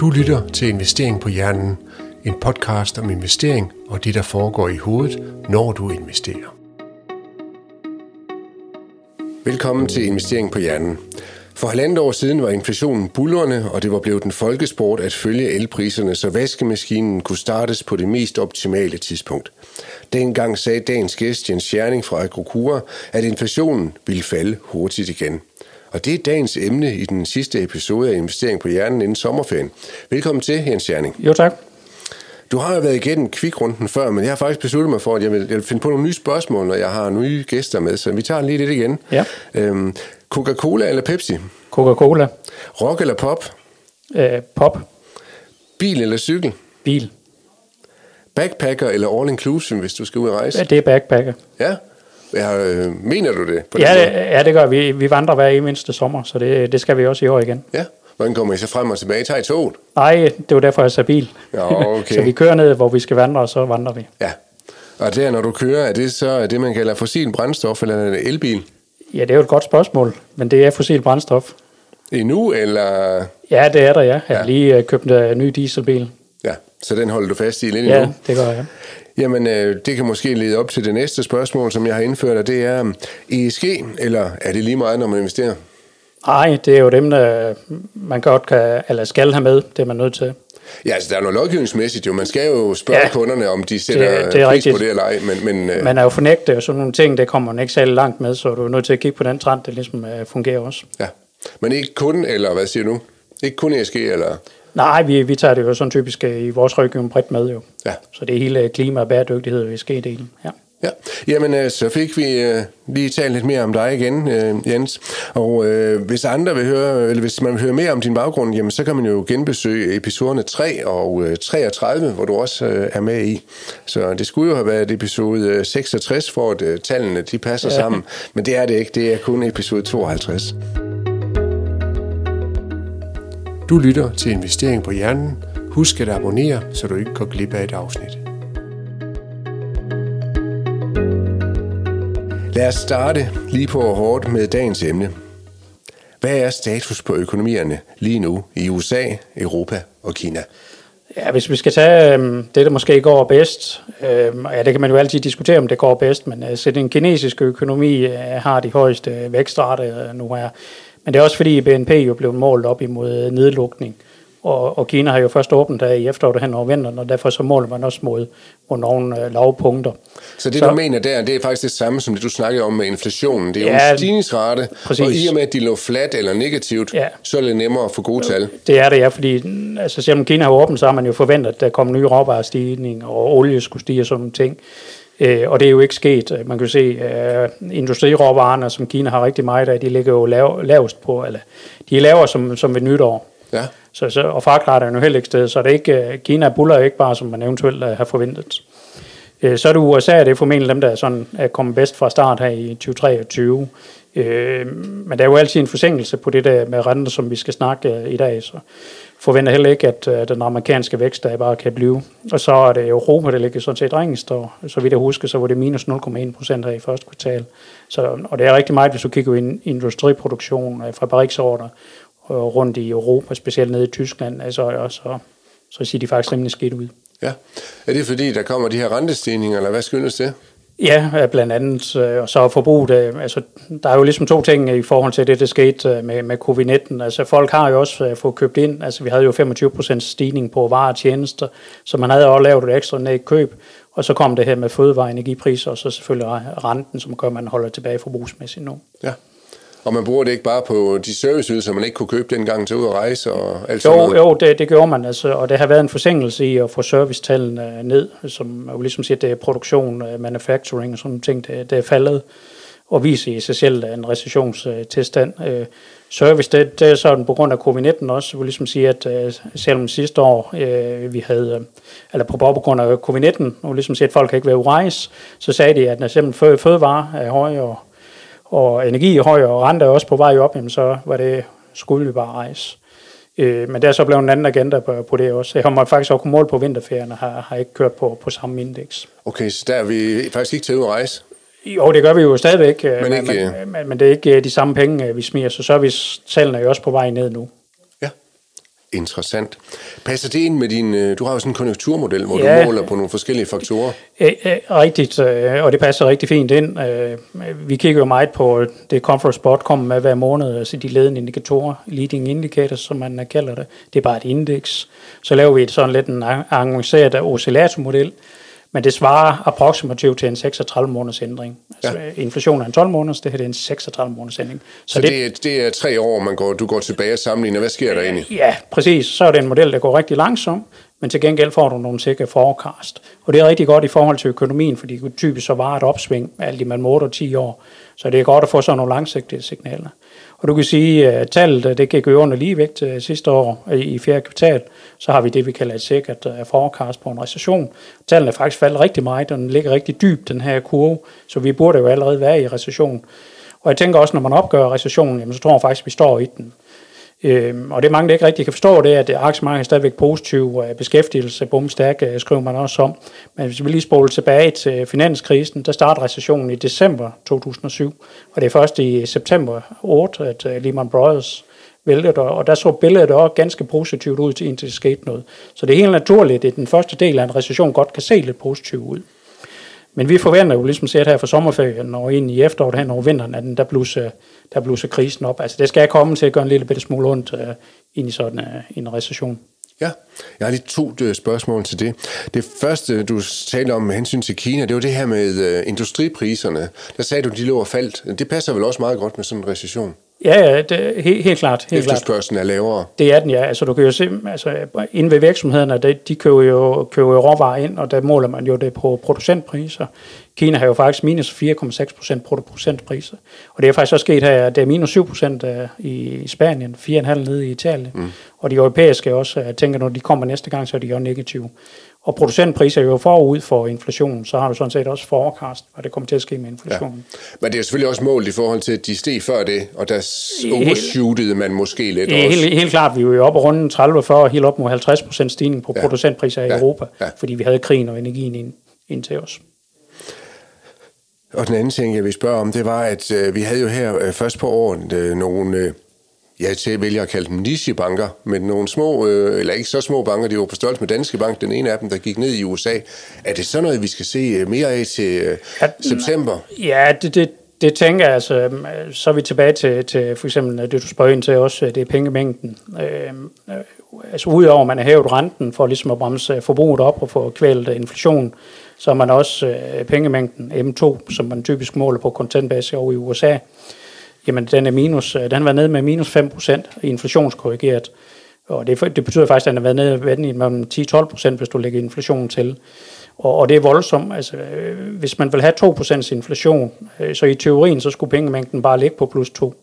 Du lytter til Investering på Hjernen, en podcast om investering og det, der foregår i hovedet, når du investerer. Velkommen til Investering på Hjernen. For halvandet år siden var inflationen bullerne, og det var blevet en folkesport at følge elpriserne, så vaskemaskinen kunne startes på det mest optimale tidspunkt. Dengang sagde dagens gæst Jens Scherning fra Agrokura, at inflationen ville falde hurtigt igen. Og det er dagens emne i den sidste episode af Investering på Hjernen inden sommerferien. Velkommen til, Jens Scherning. Jo, tak. Du har jo været igennem kvikrunden før, men jeg har faktisk besluttet mig for, at jeg vil, jeg vil finde på nogle nye spørgsmål, når jeg har nye gæster med, så vi tager lige lidt igen. Ja. Øhm, Coca-Cola eller Pepsi? Coca-Cola. Rock eller pop? Øh, pop. Bil eller cykel? Bil. Backpacker eller all inclusive, hvis du skal ud og rejse? Ja, det er backpacker. Ja. Ja øh, mener du det? På Ja, den det, måde? ja, det gør vi. Vi vandrer hver eneste sommer, så det, det skal vi også i år igen. Ja. Hvordan kommer I så frem og tilbage? Tager I toget? Nej, det var derfor, jeg sagde bil. Ja, okay. så vi kører ned, hvor vi skal vandre, og så vandrer vi. Ja. Og der, når du kører, er det så det, man kalder fossil brændstof, eller er det elbil? Ja, det er jo et godt spørgsmål, men det er fossil brændstof. Endnu, eller... Ja, det er der, ja. Jeg har Ja. lige øh, købt en ny dieselbil. Ja, så den holder du fast i lidt Ja, endnu? det gør jeg. Jamen, øh, det kan måske lede op til det næste spørgsmål, som jeg har indført, og det er um, ESG, eller er det lige meget, når man investerer? Nej, det er jo dem, der man godt kan, eller skal have med. Det er man nødt til. Ja, altså, der er noget lovgivningsmæssigt jo. Man skal jo spørge ja, Ja, kunderne, om de sætter det- det er pris rigtigt. på det eller ej, men, men øh, Man er jo fornægtet, og sådan nogle ting, det kommer man ikke særlig langt med, så du er nødt til at kigge på den trend, der ligesom øh, fungerer også. ja. Men ikke kun, eller hvad siger du? Ikke kun ESG, eller... Nej, vi, vi tager det jo sådan typisk øh, i vores rådgivning bredt med jo. Ja. Så det er hele klima og bæredygtighed og ESG-delen. Ja. Ja, jamen øh, så fik vi øh, lige talt lidt mere om dig igen, øh, Jens. Og øh, hvis andre vil høre, eller hvis man vil høre mere om din baggrund, jamen så kan man jo genbesøge episoderne 3 og øh, 33, hvor du også øh, er med i. Så det skulle jo have været episode øh, 66, for at øh, tallene de passer. Ja. sammen. Men det er det ikke, det er kun episode 52. Du lytter til Investering på Hjernen. Husk at abonnere, så du ikke går glip af et afsnit. Lad os starte lige på hårdt med dagens emne. Hvad er status på økonomierne lige nu i USA, Europa og Kina? ja, hvis vi skal tage øh, det, der måske går bedst, øh, ja, det kan man jo altid diskutere, om det går bedst, men øh, så den kinesiske økonomi øh, har de højeste vækstrate øh, nu her. Men det er også fordi BNP jo blev målt op imod nedlukning. Og, og Kina har jo først åbent der i efteråret hen over vinteren, og derfor så måler man også mod, mod nogle øh, lave punkter. Så det, Så- du mener der, det er faktisk det samme, som det, du snakkede om med inflationen. Det er jo Ja, en stigningsrate, præcis. og i og med, at de lå flat eller negativt, Ja. så er det nemmere at få gode tal. Det er det, ja, fordi mm, altså, selvom Kina har åbent, så har man jo forventet, at der kommer nye råvarestigning, og olie skulle stige og sådan nogle ting. Øh, og det er jo ikke sket. Man kan jo se, at industriråvarerne, som Kina har rigtig meget af, de ligger jo lav, lavest på, eller de er lavere som, som ved nytår. Ja. Så, så, og fragtraterne er jo heller ikke sted, så det er ikke, øh, Kina buller ikke bare, som man eventuelt øh, har forventet. Øh, Så er det USA, det er formentlig dem, der er, sådan, er kommet bedst fra start her i 2023. Øh, men der er jo altid en forsinkelse på det der med renter, som vi skal snakke øh, i dag, så forventer heller ikke, at øh, den amerikanske vækst der bare kan blive. Og så er det Europa, der ligger sådan set ringest, og så vidt jeg husker, så var det minus 0,1 procent her i første kvartal. Så, og det er rigtig meget, hvis du kigger ind i industriproduktion, øh, fabriksorder, øh, rundt i Europa, specielt nede i Tyskland, altså, og så, så ser de faktisk rimelig skidt ud. ja. Er det fordi, der kommer de her rentestigninger, eller hvad skyldes det? Ja, blandt andet. Og så forbruget, øh, altså, der er jo ligesom to ting i forhold til det, der skete øh, med, med covid-19. Altså, folk har jo også fået købt ind. Altså, vi havde jo 25% stigning på varer og tjenester, så man havde også lavet et ekstra ned køb. Og så kom det her med fødevare- og energipriser, og så selvfølgelig renten, som gør, at man holder tilbage forbrugsmæssigt nu. Ja. Og man bruger det ikke bare på de serviceydelser, man ikke kunne købe dengang til ud at rejse og alt sådan Jo, noget? jo det, det gjorde man, altså, og det har været en forsinkelse i at få servicetallene ned, som jo ligesom siger, det er produktion, øh, manufacturing og sådan nogle ting, det, det er faldet, og viser i sig selv en recessionstilstand. Øh, Service, det, det er sådan på grund af covid-19 også, vil ligesom sige, at øh, selvom sidste år øh, vi havde, eller på grund af covid-19, og ligesom sige, at folk kan ikke være rejse, så sagde de, at når simpelthen fø- fødevarer er høje, og, og energi er højere, og rente er også på vej op, jamen så var det, skulle vi bare rejse. Øh, men der er så blevet en anden agenda på, på det også. Jeg har måttet faktisk også måle på vinterferien, og har, har ikke kørt på, på samme indeks. Okay, så der er vi faktisk ikke til at rejse? Jo, det gør vi jo stadigvæk, øh, Men men, ikke- men, men, men det er ikke øh, de samme penge, øh, vi smiger, så servicetallene er jo også på vej ned nu. Interessant. Passer det ind med din... øh, Du har jo sådan en konjunkturmodel, hvor ja. Du måler på nogle forskellige faktorer. Øh, øh, Rigtigt, øh, og det passer rigtig fint ind. Øh, Vi kigger jo meget på det Conference Board kommer med hver måned, altså de ledende indikatorer, leading indicators, som man kalder det. Det er bare et indeks. Så laver vi et sådan lidt en arrangeret oscillatormodel, men det svarer approximativt til en 36 måneders ændring. Altså ja. inflation er en 12 måneders, det her det er en 36 måneders ændring. Så det, det, er, det er tre år, man går, du går tilbage og sammenligner. Hvad sker der egentlig? Ja, præcis. Så er det en model, der går rigtig langsomt, men til gengæld får du nogle sikre forecast. Og det er rigtig godt i forhold til økonomien, fordi det typisk så var et opsving alt imellem 8 og 10 år. Så det er godt at få sådan nogle langsigtede signaler. Og du kan sige, at tallet øh, det gik jo under ligevægt øh, sidste år øh, i fjerde kvartal. Så har vi det, vi kalder et sikkert forecast på en recession. Tallene er faktisk faldet rigtig meget, og den ligger rigtig dybt, den her kurve. Så vi burde jo allerede være i recession. Og jeg tænker også, når man opgør recessionen, jamen, så tror jeg faktisk, at vi står i den. Øhm, og det mange, der ikke rigtig kan forstå, det er, at aktiemarkedet er stadigvæk positiv. og Beskæftigelse bumstærk, øh, skriver man også om. Men hvis vi lige spoler tilbage til finanskrisen, der startede recessionen i december 2007. Og det er først i september 8, at øh, Lehman Brothers væltede, og der så billedet også ganske positivt ud, til indtil det skete noget. Så det er helt naturligt, at den første del af en recession godt kan se lidt positiv ud. Men vi forventer jo ligesom set her for sommerferien og ind i efteråret hen over vinteren, at den, der bluser, der bluser krisen op. Altså det skal komme til at gøre en lille bitte smule ondt uh, ind i sådan uh, en recession. Ja, jeg har lige to øh, spørgsmål til det. Det første, du talte om med hensyn til Kina, det var det her med industripriserne. Der sagde du, de lå og faldt. Det passer vel også meget godt med sådan en recession? Ja, ja, det helt, helt klart. Helt. Efterspørgselen er lavere. Det er den, ja. Altså, du kan jo se, altså, inde ved virksomhederne, de, de køber, jo, køber jo råvarer ind, og der måler man jo det på producentpriser. Kina har jo faktisk minus 4,6 procent producentpriser. Og det er faktisk også sket her, at det er minus 7 procent i Spanien, 4,5 nede i Italien. Mm. Og de europæiske også, jeg tænker, når de kommer næste gang, så er de jo negative. Og producentpriser er jo forud for inflationen, så har du sådan set også forecast, hvad det kommer til at ske med inflationen. Ja. Men det er selvfølgelig også målt i forhold til, at de steg før det, og der overshootede man måske lidt er også. helt, helt klart, vi er jo oppe rundt 30-40, helt op mod 50 procent stigning på ja. producentpriser i Ja. Europa, Ja. fordi vi havde krigen og energien ind, ind til os. Og den anden ting, jeg vil spørge om, det var, at øh, vi havde jo her øh, først på året øh, nogle, øh, jeg til vælger at kalde dem nichebanker, men nogle små, øh, eller ikke så små banker, de var på størrelse med Danske Bank, den ene af dem, der gik ned i USA. Er det sådan noget, vi skal se øh, mere af til øh, Ja, september? Ja, det, det, det tænker jeg, altså, øh, så er vi tilbage til, til for eksempel det, du spørger ind til også, det er pengemængden. Øh, øh, altså udover at man har hævet renten for ligesom at bremse forbruget op og få kvælt inflation, så er man også øh, pengemængden M2, som man typisk måler på kontantbasis over i USA. Jamen, den er minus, øh, den har været nede med minus 5% inflationskorrigeret. Og det, det betyder faktisk, at den har været nede med mellem 10-12%, hvis du lægger inflationen til. Og, og det er voldsomt. Altså, øh, hvis man vil have 2% inflation, øh, så i teorien, så skulle pengemængden bare ligge på plus 2.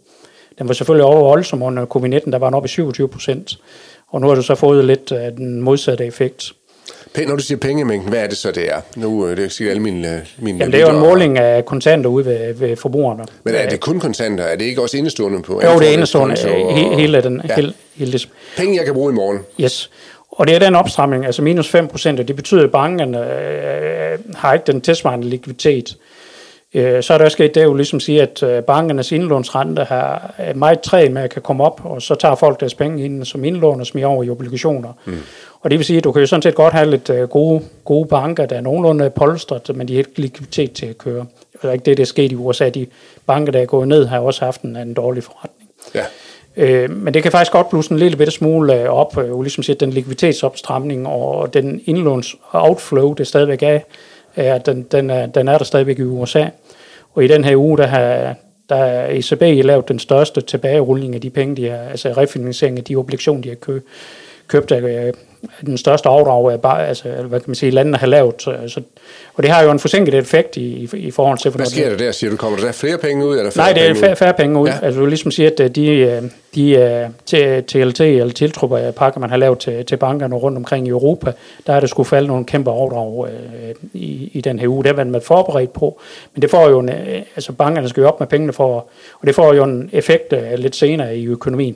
Den var selvfølgelig over voldsom under covid-19, der var den oppe i 27%. Og nu har du så fået lidt af den modsatte effekt. Når du siger pengemængden, hvad er det så, det er? Nu øh, det er sikkert alle mine, øh, mine Jamen, det er jo en måling af kontanter ude ved, ved forbrugerne. Men er det kun kontanter? Er det ikke også indestående på? Jo, det er indestående. og- He, hele den, Ja. hele, hele det, Penge, jeg kan bruge i morgen. Yes. Og det er den opstramning, altså minus 5 procent, det betyder, at bankerne øh, har ikke den tilsvarende likviditet. Øh, så er der også sket det, jo ligesom sige, at øh, bankernes indlånsrente har meget træ med at kan komme op, og så tager folk deres penge ind som indlån og smider over i obligationer. Mm. Og det vil sige, at du kan jo sådan set godt have lidt øh, gode, gode banker, der er nogenlunde polstret, men de har ikke likviditet til at køre. Det er ikke det, der er sket i USA. De banker, der er gået ned, har også haft en, en dårlig forretning. Ja. Øh, men det kan faktisk godt blusse en lille bitte smule øh, op, øh, ligesom siger, den likviditetsopstramning og den indlåns outflow, det stadigvæk er, er den, den, er, den er der stadigvæk i USA. Og i den her uge, der har, der har ECB lavet den største tilbagerulning af de penge, de har, altså refinansiering af de obligationer, de har kø, købt af den største afdrag af bare, altså, hvad kan man sige, landene har lavet. Så, så, og det har jo en forsinket effekt i, i, i forhold til... Hvad hvornår sker der der, siger du? Kommer der flere penge ud? Eller færre Nej, det er færre, færre penge ud. Ja. Altså, du ligesom sige, at øh, de, øh, de øh, TLT eller tiltrupper pakker, man har lavet til, til bankerne rundt omkring i Europa, der er der skulle falde nogle kæmpe overdrag øh, i, i den her uge. Det er man forberedt på. Men det får jo en, altså bankerne skal jo op med pengene for, og det får jo en effekt øh, lidt senere i økonomien.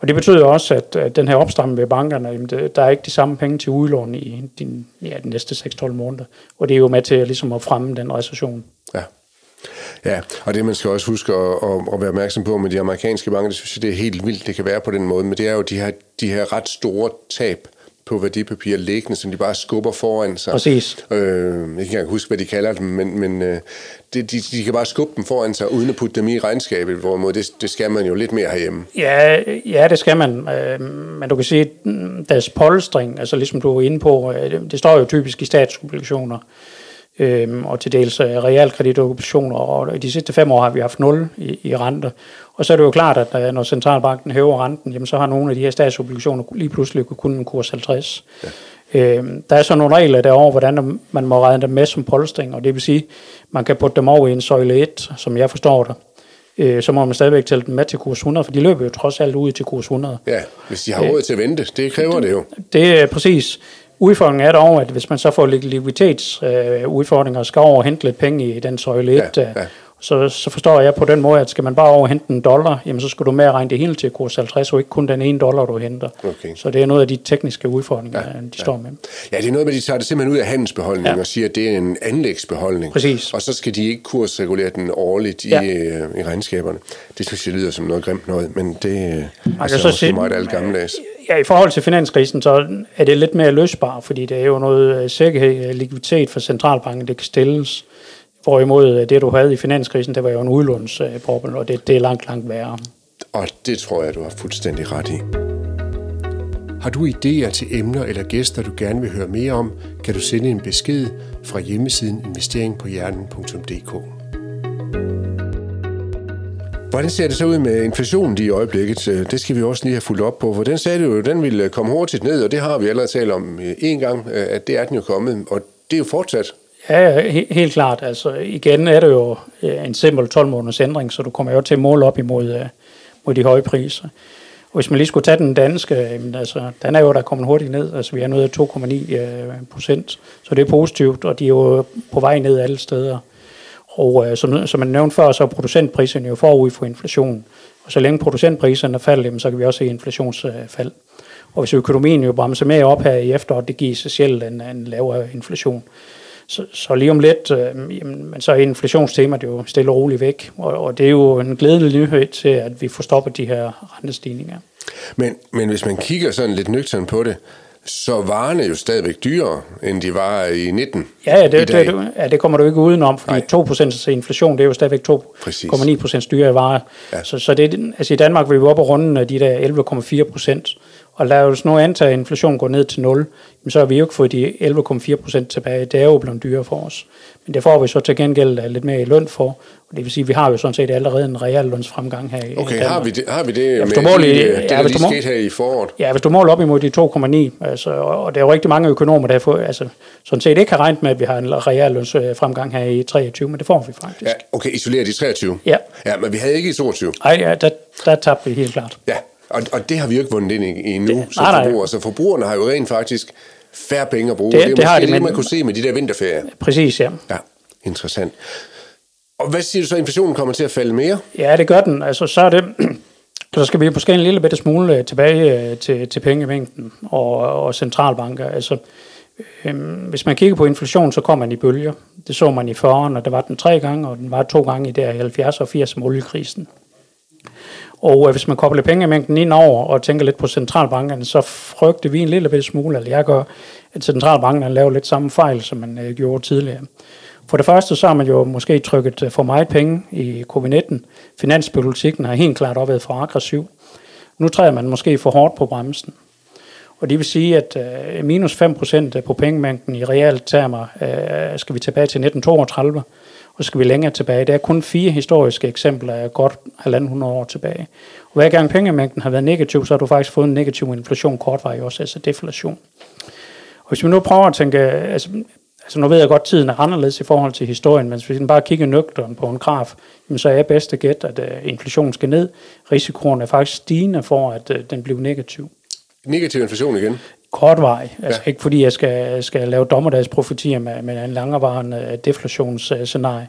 Og det betyder også, at den her opstramning ved bankerne, jamen, det, der er ikke de samme penge til udlån i din, ja, de næste 6-12 måneder. Og det er jo med til ligesom at fremme den recession. Ja. Ja, og det man skal også huske at, at, at være opmærksom på med de amerikanske banker, det synes jeg, det er helt vildt, det kan være på den måde, men det er jo de her, de her ret store tab, på værdipapirer liggende, som de bare skubber foran sig. Præcis. Øh, jeg kan ikke huske, hvad de kalder dem, men, men øh, de, de, de kan bare skubbe dem foran sig, uden at putte dem i regnskabet, hvorimod det, det skal man jo lidt mere herhjemme. Ja, ja det skal man. Øh, men du kan sige, at deres polstring, altså ligesom du er inde på, øh, det står jo typisk i statsobligationer, øh, og til dels realkreditobligationer, og de sidste fem år har vi haft 0 i, i rente. Og så er det jo klart, at når centralbanken hæver renten, jamen, så har nogle af de her statsobligationer lige pludselig kun en kurs 50. Ja. Øh, der er så nogle regler derovre, hvordan man må regne dem med som polstring, og det vil sige, man kan putte dem over i en søjle 1, som jeg forstår det. Øh, så må man stadigvæk tælle dem med til kurs 100, for de løber jo trods alt ud til kurs 100. Ja, hvis de har råd til at vente, det kræver det, det jo. Det er præcis. Udfordringen er dog, at hvis man så får likviditetsudfordringer øh, og skal over og hente lidt penge i den søjle 1, ja, ja. Så, så forstår jeg på den måde, at skal man bare overhente en dollar, jamen så skal du med at regne det hele til kurs 50, og ikke kun den ene dollar, du henter. Okay. Så det er noget af de tekniske udfordringer, ja, de ja. står med. Ja, det er noget med, at de tager det simpelthen ud af handelsbeholdningen ja. og siger, at det er en anlægsbeholdning. Præcis. Og så skal de ikke kursregulere den årligt i, ja. øh, i regnskaberne. Det synes jeg lyder som noget grimt noget, men det øh, er så, så sige, meget alt gammeldags. Ja, i forhold til finanskrisen, så er det lidt mere løsbar, fordi det er jo noget øh, sikkerhed, likviditet for centralbanken, det kan stilles. Hvorimod øh, det, du havde i finanskrisen, det var jo en udlånsboble, og det, det er langt, langt værre. Og det tror jeg, du har fuldstændig ret i. Har du idéer til emner eller gæster, du gerne vil høre mere om, kan du sende en besked fra hjemmesiden investeringpåhjernen.dk. Hvordan ser det så ud med inflationen i øjeblikket? Øh, det skal vi også lige have fulgt op på, for den sagde du jo, den ville øh, komme hurtigt ned, og det har vi allerede talt om en gang, at det er den jo kommet, og det er jo fortsat Ja, he- helt klart. Altså, igen er det jo øh, en simpel 12 måneders ændring, så du kommer jo til at måle op imod øh, mod de høje priser. Og hvis man lige skulle tage den danske, altså, den er jo der kommet hurtigt ned. Altså, vi er nået af 2,9 øh, procent, så det er positivt, og de er jo på vej ned alle steder. Og øh, som, som man nævnte før, så er producentpriserne jo forud for inflationen. Og så længe producentpriserne falder, så kan vi også se inflationsfald. Og hvis økonomien jo bremser mere op her i efteråret, det giver sig selv en, en lavere inflation. Så, så lige om lidt, øh, jamen, så er inflationstemaet jo stille og roligt væk, og, og det er jo en glædelig nyhed til, at vi får stoppet de her rentestigninger. Men, men hvis man kigger sådan lidt nøgtern på det, så varerne jo stadigvæk dyrere, end de var i 19 Ja, det, det, det, ja, det kommer du ikke udenom, fordi Nej. 2% inflation, det er jo stadigvæk 2,9% dyrere varer. Ja. Så, så det, altså i Danmark vil vi op og runde de der 11,4 procent, og lad os nu antage, at inflationen går ned til 0, så har vi jo ikke fået de 11,4 procent tilbage. Det er jo blevet dyrere for os. Men det får vi så til gengæld lidt mere i løn for. Og det vil sige, at vi har jo sådan set allerede en reel lønsfremgang her i Okay, har vi det, har vi det ja, med måler, det, ja, der lige skete her i foråret? Ja, hvis du måler op imod de 2,9, altså, og der er jo rigtig mange økonomer, der får, altså, sådan set ikke har regnet med, at vi har en reel lønsfremgang her i 23, men det får vi faktisk. Ja, okay, isoleret i 23? Ja. Ja, men vi havde ikke i 22? Nej, ja, der, der tabte vi helt klart. Ja, og, og det har vi jo ikke vundet ind i endnu det, som nej, forbrugere. Så forbrugerne har jo rent faktisk færre penge at bruge. Det, det er det har de, det, man kunne se med de der vinterferier. Præcis, ja. Ja, interessant. Og hvad siger du så, inflationen kommer til at falde mere? Ja, det gør den. Altså, så er det... Så skal vi måske en lille bitte smule øh, tilbage øh, til, til pengemængden og, og centralbanker. Altså, øhm, hvis man kigger på inflation, så kommer man i bølger. Det så man i 40'erne, og det var den tre gange, og den var to gange i der 70 og 80 med oliekrisen. Og øh, hvis man kobler pengemængden ind over og tænker lidt på centralbankerne, så frygter vi en lille smule, eller jeg gør, at centralbankerne laver lidt samme fejl, som man øh, gjorde tidligere. For det første, så har man jo måske trykket øh, for meget penge i covid-19. Finanspolitikken har helt klart opvedet for aggressiv. Nu træder man måske for hårdt på bremsen. Og det vil sige, at øh, minus 5% på pengemængden i realt termer øh, skal vi tilbage til 1932 og skal vi længere tilbage. Der er kun fire historiske eksempler af godt halvanden hundrede år tilbage. Og hver gang pengemængden har været negativ, så har du faktisk fået en negativ inflation kortvarig også, altså deflation. Og hvis vi nu prøver at tænke, altså, altså nu ved jeg godt, at tiden er anderledes i forhold til historien, men hvis vi bare kigger nøgteren på en graf, jamen så er bedste gæt, at uh, inflationen skal ned. Risikoen er faktisk stigende for, at uh, den bliver negativ. Negativ inflation igen? Kortvarig. Altså ja. ikke fordi jeg skal, skal lave dommedagsprofetier med, med en langevarende deflationsscenarie.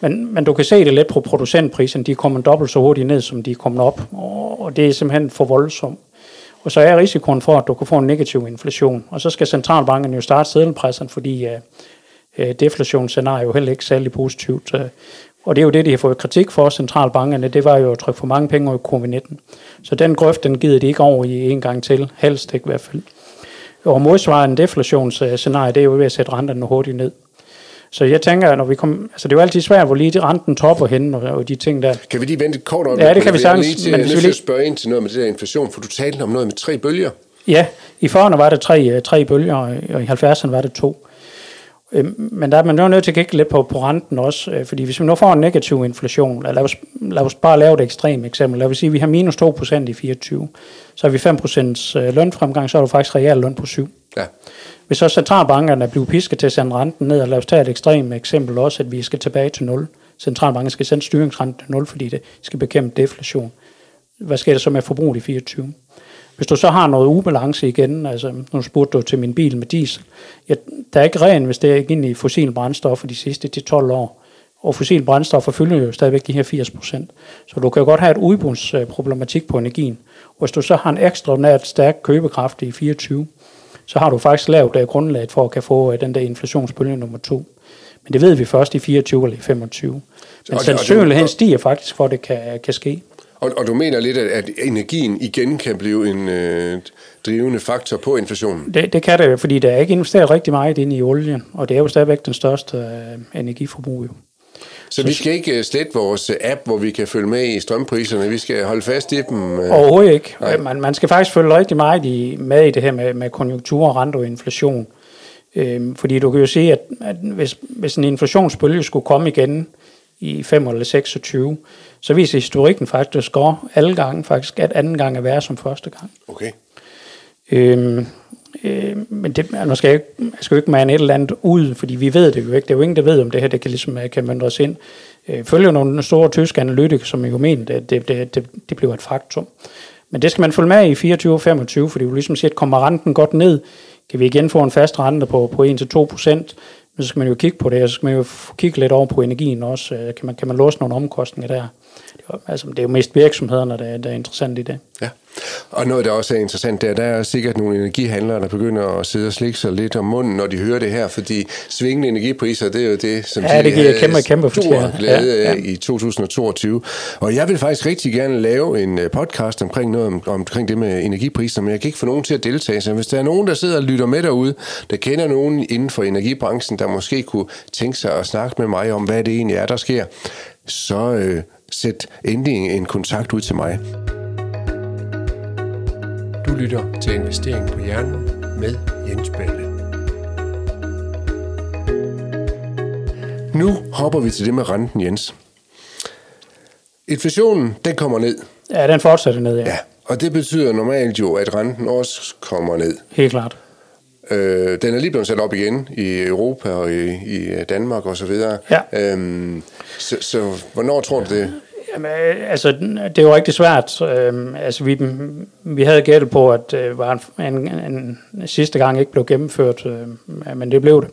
Men, men du kan se det lidt på producentprisen. De er kommet dobbelt så hurtigt ned, som de er kommet op. Og det er simpelthen for voldsomt. Og så er risikoen for, at du kan få en negativ inflation. Og så skal centralbanken jo starte sædelpressen, fordi uh, deflationsscenarie er jo heller ikke særlig positivt. Uh, Og det er jo det, de har fået kritik for, centralbankerne, det var jo at trykke for mange penge over covid-19. Så den grøft, den gider de ikke over i en gang til, helst ikke i hvert fald. Og modsvarende deflationsscenarie, det er jo ved at sætte renterne hurtigt ned. Så jeg tænker, når vi kommer, altså det er jo altid svært, hvor lige renten topper henne, og, og de ting der. Kan vi lige vente et kort øjeblik? Ja, det kan vi sagtens. Lige til, lige... spørge ind til noget med det der inflation, for du talte om noget med tre bølger. Ja, i 40'erne var der tre, tre bølger, og i 70'erne var det to. Øhm, men der er man jo nødt til at kigge lidt på, på renten også, øh, fordi hvis vi nu får en negativ inflation, lad os, lad os bare lave et ekstremt eksempel, lad os sige, at vi har minus 2% i 24, så har vi 5% øh, lønfremgang, så er du faktisk real løn på 7. Ja. Hvis så centralbankerne er blevet pisket til at sende renten ned, og lad os tage et ekstremt eksempel også, at vi skal tilbage til 0. Centralbanken skal sende styringsrenten til 0, fordi det skal bekæmpe deflation. Hvad sker der så med forbruget i 24? Hvis du så har noget ubalance igen, altså nu spurgte du til min bil med diesel, ja, der er ikke ren investering ind i fossil brændstoffer de sidste 10-12 år. Og fossil brændstoffer fylder jo stadigvæk de her 80 procent. Så du kan jo godt have et udbundsproblematik på energien. Og hvis du så har en ekstraordinært stærk købekraft i 24, så har du faktisk lavet uh, grundlaget for at kan få uh, den der inflationsbølge nummer to. Men det ved vi først i 24 eller i 25. Men sandsynligheden stiger faktisk for, at det kan, kan ske. Og, og du mener lidt, at, at energien igen kan blive en øh, drivende faktor på inflationen? Det, det kan det, fordi der er ikke investeret rigtig meget ind i olien, og det er jo stadigvæk den største øh, energiforbrug. Jo. Så, så vi skal ikke øh, slette vores app, hvor vi kan følge med i strømpriserne. Vi skal holde fast i dem. Øh. Overhovedet ikke. Man, man skal faktisk følge rigtig meget i, med i det her med, med konjunktur, rente og inflation. Øhm, fordi du kan jo se, at, at hvis, hvis en inflationsbølge skulle komme igen i 5 eller 26, så viser historikken faktisk, går alle gange faktisk, at anden gang er værre som første gang. Okay. Øhm, øh, men det, nu skal jeg, ikke, jeg skal jo ikke mane et eller andet ud, fordi vi ved det jo ikke. Det er jo ingen, der ved, om det her det kan, ligesom, øh, kan møntre os ind. Øh, følger nogle store tyske analytikere, som jo mener, at det, det, det, det bliver et faktum. Men det skal man følge med i 24 og 25, fordi jo ligesom siger, at kommer renten godt ned, kan vi igen få en fast rente på, på 1-2 procent, men så skal man jo kigge på det, og så skal man jo kigge lidt over på energien også. Øh, kan man, kan man låse nogle omkostninger der? Altså, det er jo mest virksomhederne, der, der er interessant i det. Ja, og noget, der også er interessant, det er, der er sikkert nogle energihandlere, der begynder at sidde og slikke sig lidt om munden, når de hører det her, fordi svingende energipriser, det er jo det, som ja, de det giver kæmpe, kæmpe stor glæde ja, ja. i 2022. Og jeg vil faktisk rigtig gerne lave en øh, podcast omkring noget om, omkring det med energipriser, men jeg kan ikke få nogen til at deltage. Så hvis der er nogen, der sidder og lytter med derude, der kender nogen inden for energibranchen, der måske kunne tænke sig at snakke med mig om, hvad det egentlig er, der sker, så øh, sæt endelig en kontakt ud til mig. Du lytter til Investering på Hjernen med Jens Balle. Nu hopper vi til det med renten, Jens. Inflationen, den kommer ned. Ja, den fortsætter ned, ja. ja. Og det betyder normalt jo, at renten også kommer ned. Helt klart. Øh, den er lige blevet sat op igen i Europa og i, i Danmark og så videre. Ja. Øhm, så, så hvornår tror du det? Jamen, altså, det er jo rigtig svært. Øhm, altså, vi, vi havde gættet på, at det øh, var en, en, en, sidste gang ikke blev gennemført, øh, men det blev det.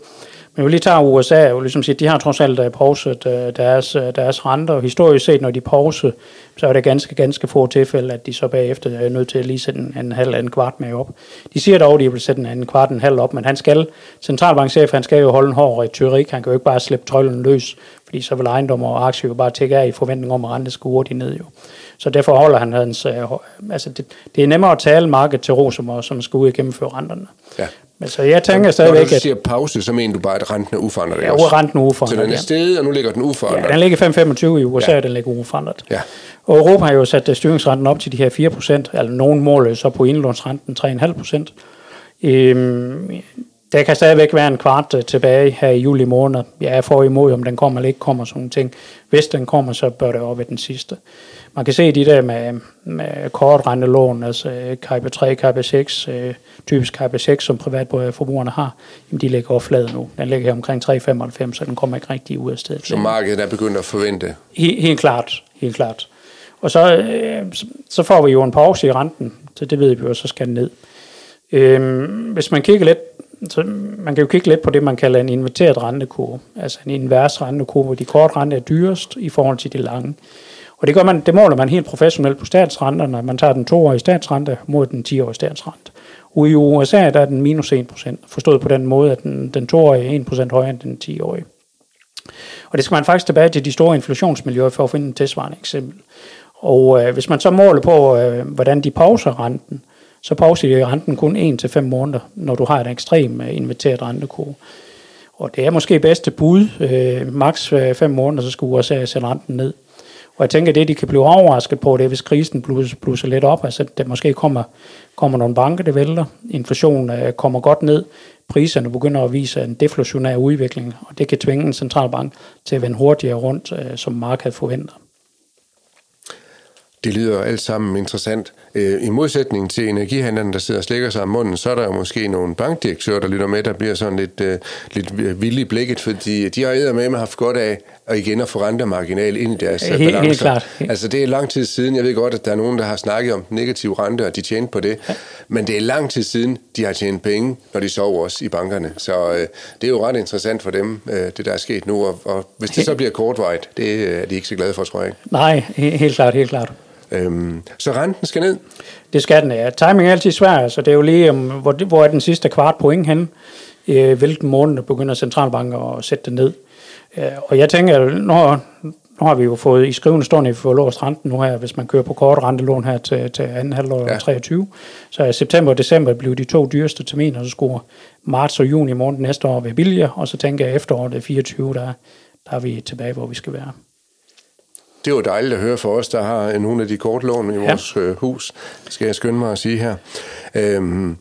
Men vi lige tager USA, og ligesom siger, de har trods alt øh, pauset øh, deres, øh, deres renter, og historisk set, når de pauser, så er det ganske, ganske få tilfælde, at de så bagefter er nødt til at lige sætte en, en halv, en kvart med op. De siger dog, at de vil sætte en, en kvart, en halv op, men han skal, centralbankchef, han skal jo holde en hård retorik, han kan jo ikke bare slippe trøllen løs, fordi så vil ejendom og aktier jo bare tække af i forventning om, at renten skal hurtigt ned jo. Så derfor holder han hans, øh, altså det, det er nemmere at tale markedet til ro, som, som skal ud og gennemføre renterne. Ja. Men så jeg tænker stadigvæk, at... Når du siger pause, så mener du bare, at renten er uforandret? Ja, også. renten er uforandret, Så den er steget, og nu ligger den uforandret? Ja, den ligger 5,25 i USA, ja. og den ligger uforandret. Ja. Og Europa har jo sat øh, styringsrenten op til de her 4 procent, eller nogen mål så på indlånsrenten 3,5 procent. Øhm, der kan stadigvæk være en kvart øh, tilbage her i juli måned. Jeg er for imod, om den kommer eller ikke kommer, sådan nogle ting. Hvis den kommer, så bør det op ved den sidste. Man kan se de der med, med kortrentelån, altså KP 3, KP 6, øh, typisk KP 6, som privatforbrugerne har, jamen de ligger over flad nu. Den ligger her omkring 3,95, så den kommer ikke rigtig ud af stedet. Så markedet er begyndt at forvente? Helt, helt klart, helt klart. Og så, øh, så får vi jo en pause i renten, så det ved vi jo, så skal den ned. Øh, hvis man kigger lidt så man kan jo kigge lidt på det, man kalder en inverteret rentekurve, altså en invers rentekurve, hvor de korte rente er dyrest i forhold til de lange. Og det, gør man, det måler man helt professionelt på statsrenterne. Man tager den toårige statsrente mod den 10-årige statsrente. Og i USA der er den minus 1%, forstået på den måde, at den, den toårige er 1% højere end den 10-årige. Og det skal man faktisk tilbage til de store inflationsmiljøer for at finde et tilsvarende eksempel. Og øh, hvis man så måler på, øh, hvordan de pauser renten, så pauser de renten kun 1-5 måneder, når du har en ekstrem øh, inverteret rentekurve. Og det er måske bedste bud, øh, maks øh, 5 måneder, så skal USA sætte renten ned. Og jeg tænker, at det, de kan blive overrasket på, det er, hvis krisen blusser, blusser lidt op, altså der måske kommer, kommer nogle banker, der vælter, inflationen øh, kommer godt ned, priserne begynder at vise en deflationær udvikling, og det kan tvinge en centralbank til at vende hurtigere rundt, øh, som markedet forventer. Det lyder alt sammen interessant. Øh, I modsætning til energihandlerne, der sidder og slikker sig om munden, så er der jo måske nogle bankdirektører, der lytter med, der bliver sådan lidt, øh, lidt vilde i blikket, fordi de har med mig haft godt af at igen at få rentemarginal ind i deres helt, balancer. Helt klart. Altså det er lang tid siden. Jeg ved godt, at der er nogen, der har snakket om negativ rente, og de tjener på det. Ja. Men det er lang tid siden, de har tjent penge, når de sover også i bankerne. Så uh, det er jo ret interessant for dem, uh, det der er sket nu. Og, og hvis det så bliver kortvarigt, det er de ikke så glade for, tror jeg. Nej, helt klart, helt klart. Øhm, så renten skal ned? Det skal den, ja. Timing er altid svært, så det er jo lige, um, hvor, hvor er den sidste kvart point hen? Øh, hvilken måned begynder centralbanker at sætte det ned? Øh, og jeg tænker, når, nu har vi jo fået i skrivende stående, vi får låst renten nu her, hvis man kører på kort rentelån her til, til anden halvår ja. 23. Så i september og december blev de to dyreste terminer, så skulle marts og juni måned næste år være billigere, og så tænker jeg efteråret 24, der, der er vi tilbage, hvor vi skal være. Det var dejligt at høre for os, der har nogle af de kortlån i vores ja. Øh, hus, skal jeg skynde mig at sige her. Øhm,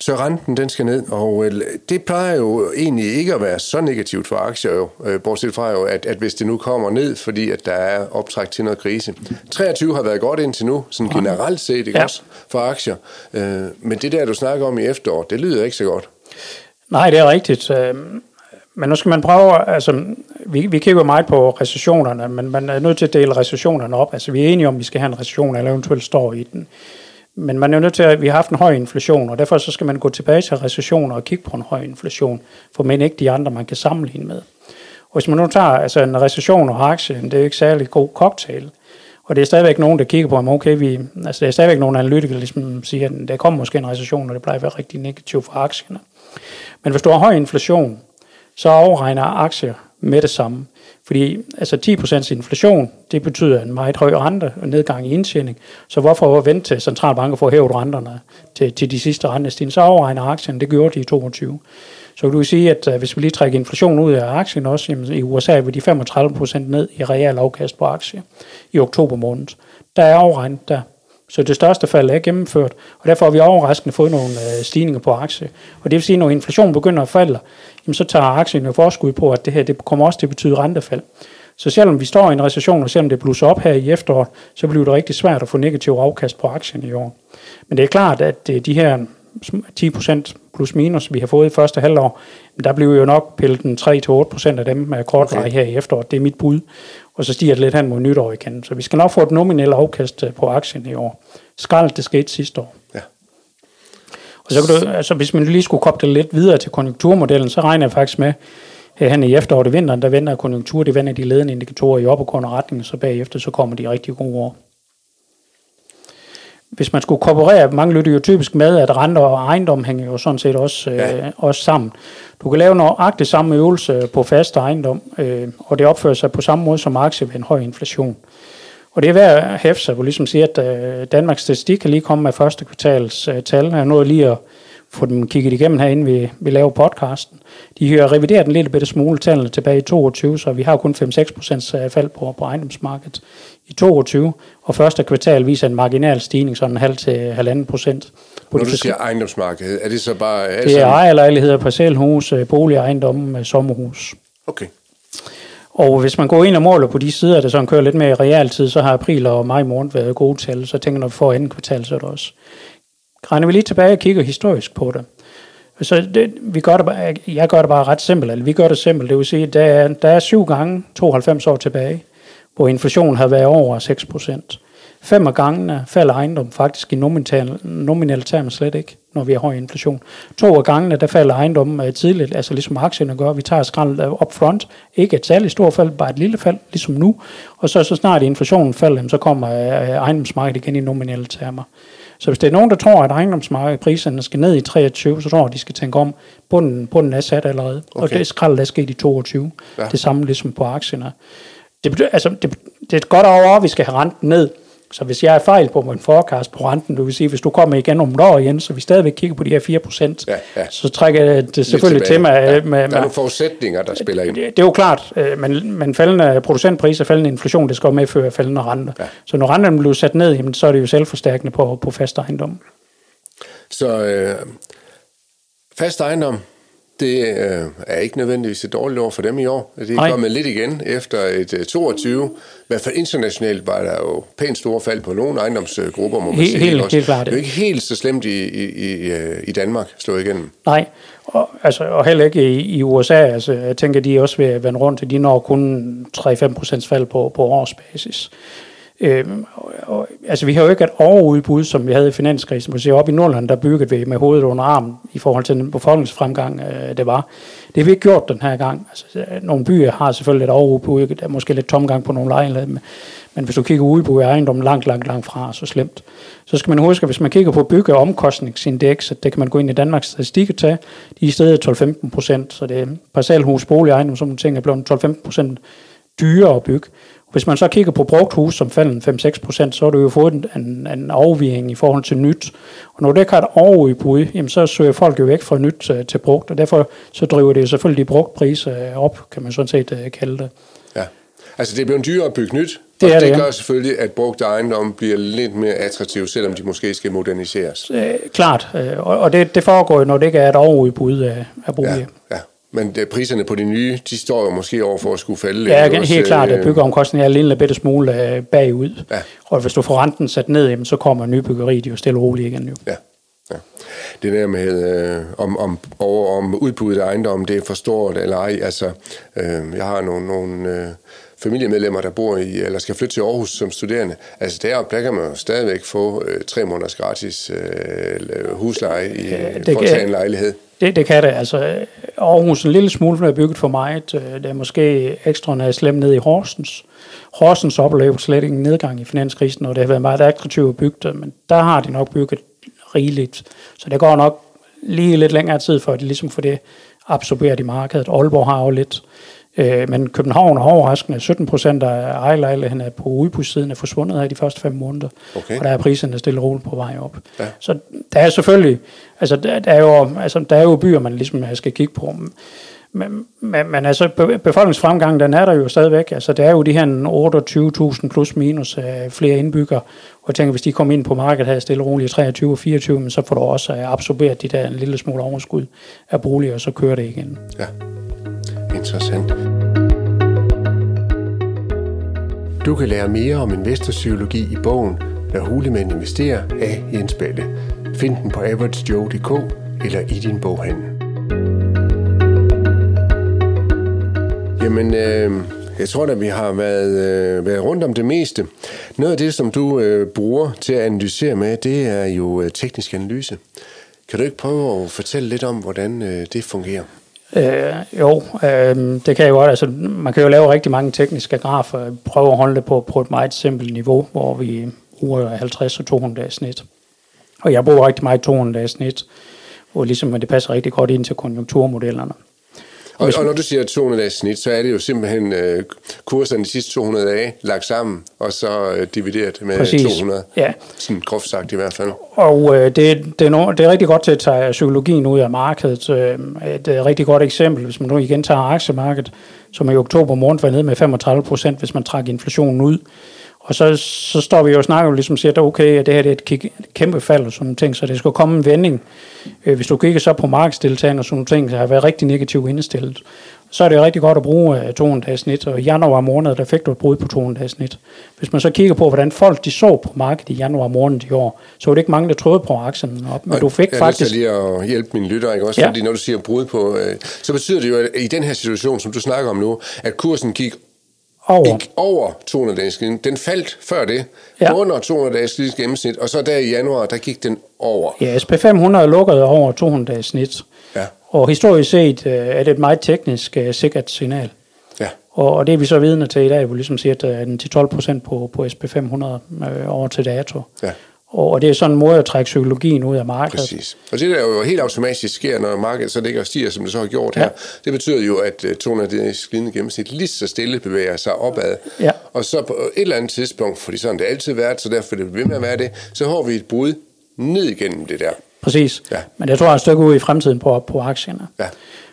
så renten den skal ned, og øh, det plejer jo egentlig ikke at være så negativt for aktier, jo, øh, bortset fra jo, at, at hvis det nu kommer ned, fordi at der er optræk til noget krise. 23 har været godt indtil nu, sådan generelt set, ikke ja. også, for aktier. Men det der, du snakker om i efteråret, det lyder ikke så godt. Nej, det er rigtigt. Men nu skal man prøve, altså, vi, vi kigger meget på recessionerne, men man er nødt til at dele recessionerne op. Altså, vi er enige om, at vi skal have en recession, eller eventuelt står i den. Men man er nødt til at, vi har haft en høj inflation, og derfor så skal man gå tilbage til recessioner og kigge på en høj inflation, for men ikke de andre, man kan sammenligne med. Og hvis man nu tager altså en recession og aktien, det er jo ikke særlig god cocktail. Og det er stadigvæk nogen, der kigger på, om okay, vi, altså det er stadigvæk nogen analytikere, der ligesom siger, at der kommer måske en recession, og det plejer at være rigtig negativt for aktierne. Men hvis du har høj inflation, så afregner aktier med det samme. Fordi altså 10% inflation, det betyder en meget høj rente og nedgang i indtjening. Så hvorfor vente til centralbanker for at hæve renterne til, til de sidste rentestigninger? Så overregner aktien, det gjorde de i 22. Så kan du sige, at øh, hvis vi lige trækker inflation ud af aktien også, jamen, i USA vil de 35% ned i real afkast på aktie i oktober måned. Der er overregnet der. Så det største fald er gennemført, og derfor har vi overraskende fået nogle øh, stigninger på aktie. Og det vil sige, at når inflationen begynder at falde, jamen så tager aktien jo forskud på, at det her det kommer også til at betyde rentefald. Så selvom vi står i en recession, og selvom det blusser op her i efteråret, så bliver det rigtig svært at få negativ afkast på aktien i år. Men det er klart, at øh, de her 10% plus minus, vi har fået i første halvår, der bliver jo nok pillet en 3-8% af dem med kortleje okay. her i efteråret. Det er mit bud. Og så stiger det lidt hen mod nytår igen. Så vi skal nok få et nominelt afkast øh, på aktien i år. Skrald, det skete sidste år. Ja. Og så kan du, altså hvis man lige skulle koble det lidt videre til konjunkturmodellen, så regner jeg faktisk med, at hen i efteråret og vinteren, der vender konjunktur, det vender de ledende indikatorer i opadgående retning, så bagefter så kommer de rigtig gode år hvis man skulle korporere, mange lytter jo typisk med, at renter og ejendom hænger jo sådan set også, ja. øh, også sammen. Du kan lave nøjagtigt samme øvelse på fast ejendom, øh, og det opfører sig på samme måde som aktie ved en høj inflation. Og det er værd at hæfte sig, hvor ligesom siger, at øh, Danmarks Statistik kan lige komme med første kvartals øh, tal. Jeg nåede lige at få dem kigget igennem herinde, vi, vi laver podcasten. De har revideret en lille bitte smule tallene tilbage i 22, så vi har kun 5-6% øh, fald på, på ejendomsmarkedet i 22, og første kvartal viser en marginal stigning, sådan halv til halvanden procent. Når du siger ejendomsmarkedet, er det så bare... Er det er ejerlejligheder, parcelhus, øh, boligejendomme, sommerhus. Okay. Og hvis man går ind og måler på de sider, der sådan kører lidt mere i realtid, så har april og maj måned været gode tal, så tænker når vi får anden kvartal, så er det også. Regner vi lige tilbage og kigger historisk på det. Så det, vi gør det bare, jeg gør det bare ret simpelt, eller vi gør det simpelt, det vil sige, der er, der er syv gange 92 år tilbage, hvor inflationen har været over 6%. Fem af gangene falder ejendom faktisk i nominal, nominal termer slet ikke, når vi har høj inflation. To af gangene, der falder ejendom øh, tidligt, altså ligesom aktierne gør. Vi tager skrald up front. Ikke et særligt stort fald, bare et lille fald, ligesom nu. Og så, så snart inflationen falder, så kommer øh, ejendomsmarkedet igen i nominelle termer. Så hvis det er nogen, der tror, at ejendomsmarkedet priserne skal ned i 23, så tror jeg, de skal tænke om, bunden, bunden er sat allerede. Okay. Og det skrald, der er sket i 22. Ja. Det samme ligesom på aktierne. Det, betyder, altså, det, det er et godt over, at vi skal have renten ned. Så hvis jeg er fejl på min forecast på renten, du vil sige, hvis du kommer igen om et år igen, så vi stadigvæk kigger på de her 4%, ja, ja. så trækker det selvfølgelig til mig. Ja, med, med, der er nogle forudsætninger, der spiller ind. Det, det er jo klart, øh, men, men faldende producentpriser, faldende inflation, det skal jo medføre faldende renter. Ja. Så når renten bliver sat ned, jamen, så er det jo selvforstærkende på, på fast ejendom. Så øh, fast ejendom, det øh, er ikke nødvendigvis et dårligt år for dem i år. Det er kommet lidt igen efter et uh, 22. I hvert fald internationalt var der jo pænt store fald på nogle ejendomsgrupper, må man helt, sige. Helt, helt klart. Det er jo ikke helt så slemt i, i, i, øh, i Danmark slået igennem. Nej, og, altså, og heller ikke i, i USA. Altså, jeg tænker, de også vil vende rundt. De når kun 3-5 procents fald på, på årsbasis. Øhm, og, og, altså, vi har jo ikke et overudbud, som vi havde i finanskrisen. Man ser op i Nordland, der byggede vi med hovedet under armen i forhold til den befolkningsfremgang, øh, det var. Det har vi ikke gjort den her gang. Altså, øh, nogle byer har selvfølgelig et overudbud, der er måske lidt tomgang på nogle lejligheder, men, men hvis du kigger udbud i ejendommen langt, langt, langt fra, så slemt. Så skal man huske, at hvis man kigger på bygge- og det kan man gå ind i Danmarks statistik og tage, de er i stedet 12-15 procent, så det er parcelhus, bolig, ejendom, som man tænker, er blevet 12-15 procent dyrere at bygge. Hvis man så kigger på brugt hus, som falder 5-6 procent, så har du jo fået en, en, en afvigning i forhold til nyt. Og når det ikke har et overudbud, jamen så søger folk jo væk fra nyt til, til brugt, og derfor så driver det jo selvfølgelig de brugt priser op, kan man sådan set uh, kalde det. Ja, altså det bliver dyrere at bygge nyt, det, og det, det gør selvfølgelig, at brugt ejendom bliver lidt mere attraktiv, selvom de måske skal moderniseres. Øh, klart, øh, og det, det foregår jo, når det ikke er et overudbud af, af boliger. Ja, ja. Men det, priserne på de nye, de står jo måske over for at skulle falde. Ja, helt også, klart, at øh, byggeomkostningen er en lille bitte smule øh, bagud. Ja. Og hvis du får renten sat ned, jamen, så kommer nybyggeriet jo stille og roligt igen. Jo. Ja. ja. Det der med, øh, om, om, over, om udbuddet af ejendom, det er for stort eller ej. Altså, øh, jeg har nogle, nogle øh, familiemedlemmer, der bor i, eller skal flytte til Aarhus som studerende. Altså der, der kan man jo stadigvæk få øh, tre måneders gratis øh, husleje i, det for at tage en lejlighed. Det, det kan det. Altså, øh, Aarhus en lille smule er bygget for mig. Øh, det er måske ekstra slemt ned i Horsens. Horsens oplevede slet ikke en nedgang i finanskrisen, og det har været meget attraktivt at bygge det, men der har de nok bygget rigeligt. Så det går nok lige lidt længere tid, for at de ligesom får det absorberet i markedet. Aalborg har jo lidt Øh, men København er overraskende. 17 procent af ejerlejligheden på udbudssiden er forsvundet her de første fem måneder. Okay. Og der er priserne stille roligt på vej op. Ja. Så der er selvfølgelig, altså der, der, er jo, altså der er jo byer, man ligesom skal kigge på. Men, men, men altså befolkningsfremgang, den er der jo stadigvæk. Altså der er jo de her 28.000 plus minus uh, flere indbyggere. Og jeg tænker, hvis de kommer ind på markedet her stille og roligt 23 og 24, men så får du også uh, absorberet de der en lille smule overskud af boliger, og så kører det igen. Ja interessant. Du kan lære mere om investorpsykologi i bogen Når hulemænd investerer af Jens Balle. Find den på averagejoe.dk eller i din boghandel. Jamen, øh, jeg tror at vi har været, øh, været rundt om det meste. Noget af det, som du øh, bruger til at analysere med, det er jo øh, teknisk analyse. Kan du ikke prøve at fortælle lidt om, hvordan øh, det fungerer? Øh, jo, øh, det kan jeg godt. Altså, man kan jo lave rigtig mange tekniske grafer. Prøve at holde det på, på et meget simpelt niveau, hvor vi bruger 50 og 200 dages snit. Og jeg bruger rigtig meget 200 dages snit, hvor ligesom, det passer rigtig godt ind til konjunkturmodellerne. Og, og når du siger 200 dages snit, så er det jo simpelthen øh, kurserne de sidste 200 dage lagt sammen, og så øh, divideret med Præcis. 200. Ja. Sådan groft sagt i hvert fald. Og øh, det, det, er no, det er rigtig godt til at tage psykologien ud af markedet. Øh, et øh, rigtig godt eksempel, hvis man nu igen tager aktiemarkedet, som i oktober måned var nede med 35 procent, hvis man trækker inflationen ud. Og så, så står vi jo og snakker ligesom siger, at okay, at det her det er et kæmpe fald og sådan nogle ting, så det skal komme en vending. Øh, hvis du kigger så på markedsdeltagende og sådan nogle ting, så har været rigtig negativt indstillet. Så er det rigtig godt at bruge 200 dages snit, og i januar måned, der fik du et brud på 200 dages snit. Hvis man så kigger på, hvordan folk de så på markedet i januar måned i år, så var det ikke mange, der troede på aktien op, men og du fik jeg faktisk... Jeg lige at hjælpe mine lyttere, ikke? også ja. fordi når du siger brud på, øh, så betyder det jo, at i den her situation, som du snakker om nu, at kursen gik Over. Ikke over 200 dages glidning. Den faldt før det, Ja. under 200 dages glidning gennemsnit, og så der i januar, der gik den over. Ja, SP500 lukkede over 200 dages snit. Ja. Og historisk set øh, er det et meget teknisk øh, sikkert signal. Ja. Og, og det er vi så vidne til i dag, hvor ligesom siger, at øh, den til 12 procent på, på SP500 øh, over til dato. Ja. Og, det er sådan en måde at trække psykologien ud af markedet. Præcis. Og det der jo helt automatisk sker, når markedet så ligger og stiger, som det så har gjort her, Ja. det betyder jo, at øh, 200 dages glidende gennemsnit lige så stille bevæger sig opad. Ja. Og så på et eller andet tidspunkt, fordi sådan det har altid været, så derfor det blive ved med at være det, så har vi et brud ned igennem det der. Præcis. Ja. Men jeg tror et stykke ud i fremtiden på, på aktierne. Ja.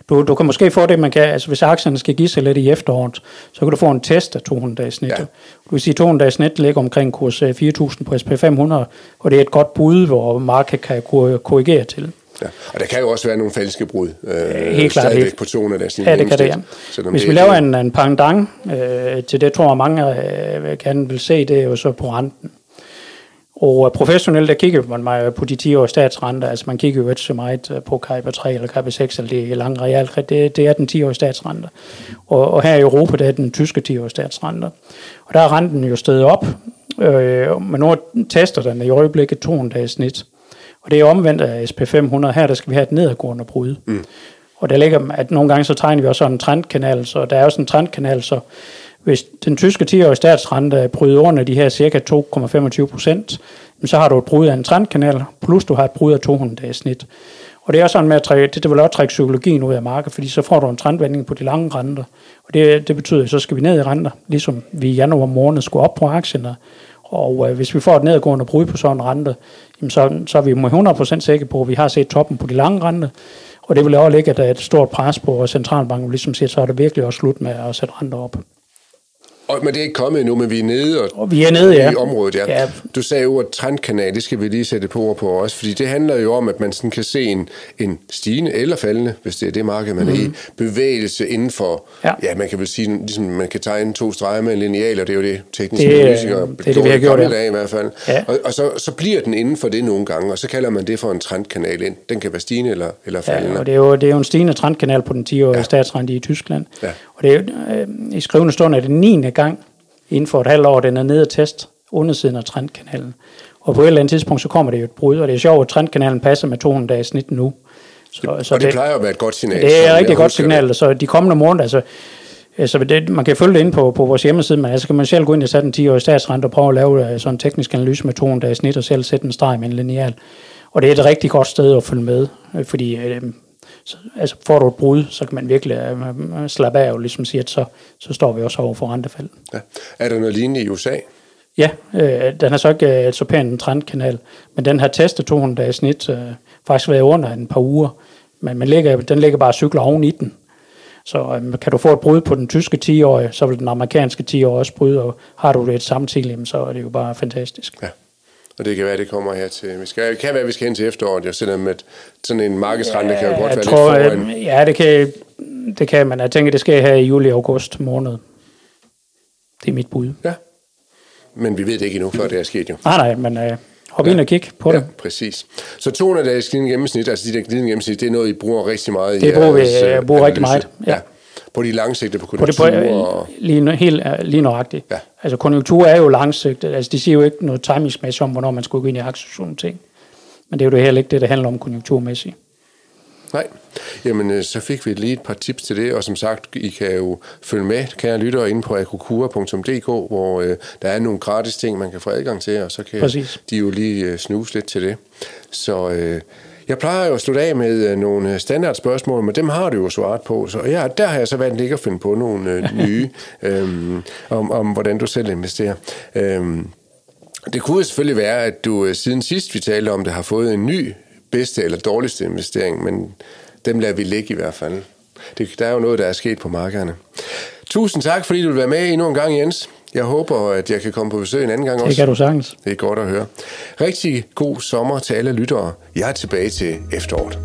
Du, du kan måske få det, man kan, altså hvis aktierne skal give sig lidt i efteråret, så kan du få en test af 200 dages snit. Ja. Du kan sige, at 200 dages snit ligger omkring kurs øh, 4.000 på SP500, og det er et godt bud, hvor markedet kan kor- korrigere til. Ja. Og der kan jo også være nogle falske brud. Øh, Helt klart, helt. på 200 dages Ja, det kan det, ja. Selvom Hvis det vi er- laver en, en pendant øh, til det, tror jeg mange øh, gerne vil se, det er jo så på renten. Og øh, professionelt, der kigger man på de 10 års statsrenter. Altså man kigger jo ikke så meget øh, på KIBA 3 eller KIBA 6 eller det lange realkredit. Det, det er den 10 års statsrenter. Og, og her i Europa, det er den tyske 10 års statsrenter. Og der er renten jo steget op. Øh, men nu tester den i øjeblikket 200 dages snit. Og det er omvendt af SP500. Her der skal vi have et nedadgående brud. Mm. Og der ligger, at nogle gange så tegner vi også sådan en trendkanal, så der er også en trendkanal, så hvis den tyske 10-årige statsrente bryder under de her cirka 2,25 procent, så har du et brud af en trendkanal, plus du har et brud af 200 dages snit. Og det er sådan med at trække, det, det vil også trække psykologien ud af markedet, fordi så får du en trendvending på de lange renter. Og det, det betyder, at så skal vi ned i renter, ligesom vi i januar måned skulle op på aktierne. Og øh, hvis vi får et nedadgående brud på sådan en rente, jamen så, så er vi med 100% sikre på, at vi har set toppen på de lange renter. Og det vil også ligge, at der er et stort pres på centralbanken, ligesom siger, så er det virkelig også slut med at sætte renter op. Og, men det er ikke kommet endnu, men vi er nede og, Og vi er nede, ja. i området. Ja. Ja. Du sagde at trendkanal, det skal vi lige sætte på ord på også, fordi det handler jo om, at man sådan kan se en, en stigende eller faldende, hvis det er det marked, man mm. er i, bevægelse inden for, Ja. ja. man kan vel sige, ligesom man kan tegne to streger med en lineal, og det er jo det tekniske Det er- analytikere det er det, vi har i gjort, ja. dage i hvert fald. Ja. Og, og så, så bliver den inden for det nogle gange, og så kalder man det for en trendkanal ind. Den kan være stigende eller, eller faldende. Ja, og det er, jo, det er jo en stigende trendkanal på den 10-årige ja. Ja. statsrente i Tyskland. Ja. Og det er, øh, i skrivende stund er det 9. gang inden for et halvt år, den er nede at test undersiden af trendkanalen. Og på et eller andet tidspunkt, så kommer det jo et brud, og det er sjovt, at trendkanalen passer med 200 dages snit nu. Så, så og det, plejer at være et godt signal. det er et rigtig godt signal, så de kommende måneder, altså, altså det, man kan følge det ind på, på vores hjemmeside, men altså kan man selv gå ind og sætte en 10-årig statsrente og prøve at lave øh, sådan en teknisk analyse med 200 dages snit og selv sætte en streg med en lineal. Og det er et rigtig godt sted at følge med, øh, fordi øh, så, altså får du et brud, så kan man virkelig øh, slappe af og ligesom sige, at så, så står vi også over for rentefald. Ja. Er der noget lignende i USA? Ja, øh, den har så ikke øh, så pænt en trendkanal, men den har testet 200 dages snit, øh, faktisk været under en par uger, men man ligger, den ligger bare og cykler oven i den. Så øh, kan du få et brud på den tyske 10-årige, så vil den amerikanske 10-årige også bryde, og har du det et samtidig, så er det jo bare fantastisk. Ja. Og det kan være, det kommer her til... Vi skal, det kan være, vi skal hen til efteråret, jo, selvom at sådan en markedsrente kan jo godt jeg være tror, lidt foran. øh, Ja, det kan, det kan man. Jeg tænker, det sker her i juli-august måned. Det er mit bud. Ja. Men vi ved det ikke endnu, før det er sket jo. Nej, nej, men øh, hop ind og kig på Ja, det. præcis. Så 200 dages glidende gennemsnit, altså de der glidende gennemsnit, det er noget, I bruger rigtig meget i Det bruger vi, øh, bruger rigtig analyse. meget, ja. Ja. På de langsigtede, på På det konjunkturer. på, og, lige, helt, lige nøjagtigt. Ja. Altså konjunktur er jo langsigtet. Altså de siger jo ikke noget timingsmæssigt om, hvornår man skulle gå ind i aktier og sådan ting. Men det er jo det heller ikke det, der handler om konjunkturmæssigt. Nej, jamen øh, så fik vi lige et par tips til det, og som sagt, I kan jo følge med, kære lyttere, inde på akukura.dk, hvor øh, der er nogle gratis ting, man kan få adgang til, og så kan Præcis. de jo lige øh, snuse lidt til det. Så øh, jeg plejer jo at slutte af med øh, nogle øh, standardspørgsmål, men dem har du jo svaret på, så ja, der har jeg så valgt ikke at finde på nogle øh, nye, øh, om, om hvordan du selv investerer. Øh, det kunne selvfølgelig være, at du siden sidst vi talte om det, har fået en ny bedste eller dårligste investering, men dem lader vi ligge i hvert fald. Det, der er jo noget, der er sket på markederne. Tusind tak, fordi du vil være med endnu en gang, Jens. Jeg håber, at jeg kan komme på besøg en anden gang Det også. kan du sagtens. Det er godt at høre. Rigtig god sommer til alle lyttere. Jeg er tilbage til efteråret.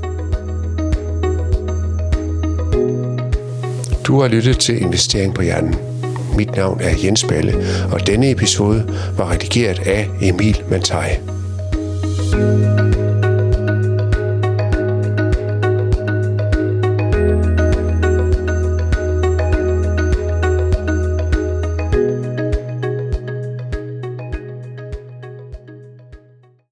Du har lyttet til Investering på Hjernen. Mit navn er Jens Balle, og denne episode var redigeret af Emil Mantai. thank you